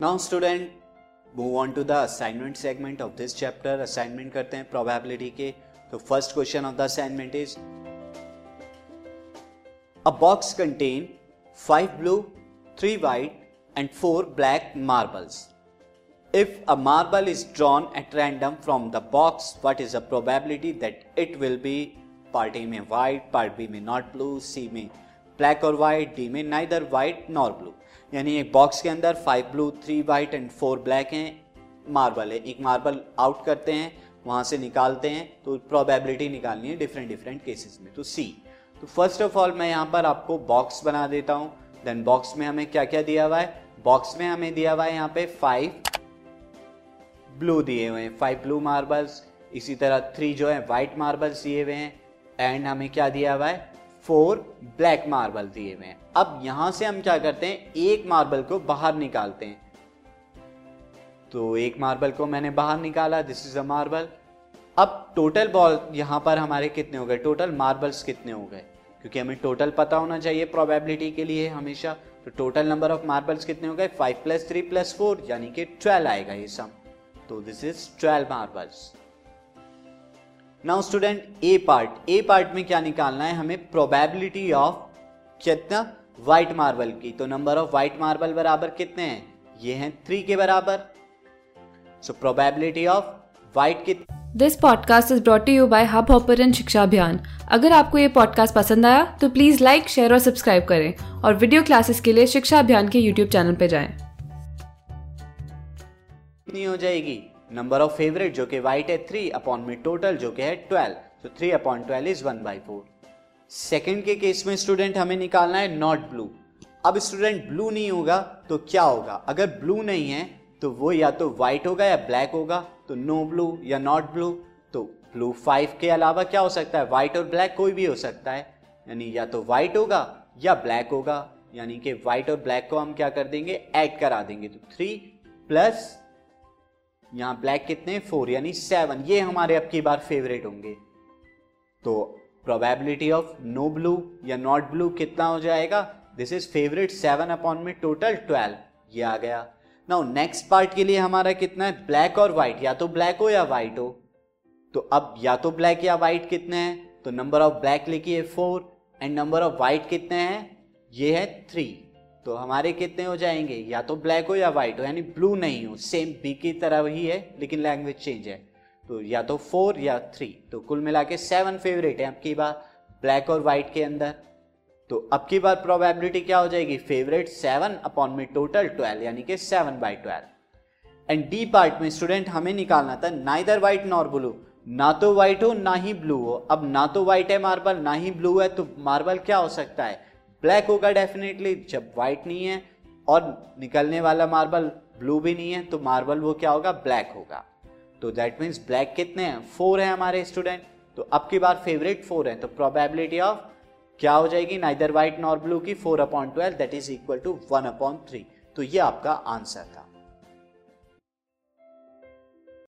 Now student move on to the assignment segment of this chapter assignment करते हैं probability के तो first question of the assignment is a box contain five blue three white and four black marbles If a marble is drawn at random from the box, what is the probability that it will be part A में white, part B में not blue, C में black और white, D में neither white nor blue. यानी एक box के अंदर five blue three white and four black हैं मार्बल है। एक मार्बल आउट करते हैं, वहाँ से निकालते हैं तो प्रोबेबिलिटी निकालनी है डिफरेंट डिफरेंट केसेस में। तो सी तो फ़र्स्ट ऑफ़ ऑल मैं यहाँ पर आपको बॉक्स बना देता हूँ। देन बॉक्स में हमें क्या क्या दिया हुआ है? बॉक्स में हमें दिया हुआ है यहाँ पे फाइव ब्लू दिए हुए हैं। फाइव ब्लू मार्बल्स इसी तरह थ्री जो है वाइट मार्बल्स दिए हुए हैं। एंड हमें क्या दिया हुआ है? फोर ब्लैक मार्बल दिए हुए हैं। अब यहाँ से हम क्या करते हैं? एक मार्बल को बाहर निकालते हैं। तो एक मार्बल को मैंने बाहर निकाला दिस इज़ अ मार्बल अब टोटल बॉल यहाँ पर हमारे कितने हो गए? टोटल मार्बल्स कितने हो गए? क्योंकि हमें टोटल पता होना चाहिए प्रोबेबिलिटी के लिए हमेशा। तो टोटल नंबर ऑफ़ मार्बल्स कितने हो गए? Five plus three plus four यानी कि ट्वेल्व आएगा ये सम तो this is twelve marbles now student A part A part में क्या निकालना है? हमें प्रोबेबिलिटी ऑफ़ कितना? व्हाइट मार्बल की। तो नंबर ऑफ़ व्हाइट मार्बल बराबर कितने हैं? ये हैं थ्री के बराबर। सो प्रोबेबिलिटी ऑफ़ व्हाइट की this podcast is brought you by Hubhopper Shiksha Abhiyan अगर आपको ये पॉडकास्ट पसंद आया तो प्लीज़ लाइक शेयर और सब्सक्राइब करें। और वीडियो क्लासेस के लिए शिक्षा अभियान के यूट्यूब चैनल पर जाएँ। कितनी हो जाएगी। नंबर ऑफ़ फेवरेट जो कि वाइट है थ्री अपॉन में टोटल जो कि है ट्वेल्व तो three upon twelve is one by four second के केस में स्टूडेंट हमें निकालना है नॉट ब्लू अब स्टूडेंट ब्लू नहीं होगा तो क्या होगा? अगर ब्लू नहीं है तो वो या तो व्हाइट होगा या ब्लैक होगा तो नो ब्लू या नॉट ब्लू तो ब्लू फाइव के अलावा क्या हो सकता है? व्हाइट और ब्लैक कोई भी हो सकता है. यानी या तो व्हाइट होगा या ब्लैक होगा. यानी कि व्हाइट और ब्लैक को हम क्या कर देंगे? ऐड करा देंगे. तो थ्री प्लस यहाँ ब्लैक कितने? फोर यानी सेवन ये हमारे अब की बार फेवरेट होंगे। तो प्रोबेबिलिटी ऑफ़ नो ब्लू या नॉट ब्लू कितना हो जाएगा? This is favourite seven upon में टोटल ट्वेल्व ये आ गया। नाउ नेक्स्ट पार्ट के लिए हमारा कितना है? ब्लैक और व्हाइट या तो ब्लैक हो या व्हाइट हो। तो अब या तो ब्लैक या व्हाइट कितने हैं? तो नंबर ऑफ़ ब्लैक लिखिए four and number of white कितने हैं? ये है थ्री तो हमारे कितने हो जाएँगे? या तो ब्लैक हो या व्हाइट हो, यानी ब्लू नहीं हो सेम बी की तरह ही है, लेकिन लैंग्वेज चेंज है। तो या तो फोर या थ्री तो कुल मिला के सेवन फेवरेट है। अब की बार ब्लैक और व्हाइट के अंदर। तो अब की बार प्रोबेबिलिटी क्या हो जाएगी? फेवरेट सेवन अपॉन में टोटल ट्वेल्व यानी कि seven by twelve and D part में स्टूडेंट हमें निकालना था नाइदर व्हाइट नॉर ब्लू ना तो व्हाइट हो, ना ही ब्लू हो। अब ना तो व्हाइट है मार्बल ना ही ब्लू है तो मार्बल क्या हो सकता है? ब्लैक होगा डेफिनेटली, जब वाइट नहीं है, और निकलने वाला मार्बल ब्लू भी नहीं है तो मार्बल वो क्या होगा? ब्लैक होगा। तो दैट मीन्स ब्लैक कितने हैं? फोर है हमारे स्टूडेंट तो अब की बार फेवरेट फोर है। तो प्रोबेबिलिटी ऑफ़ क्या हो जाएगी? नाइदर व्हाइट नॉर ब्लू की four upon twelve that is equal to one upon three तो ये आपका आंसर था।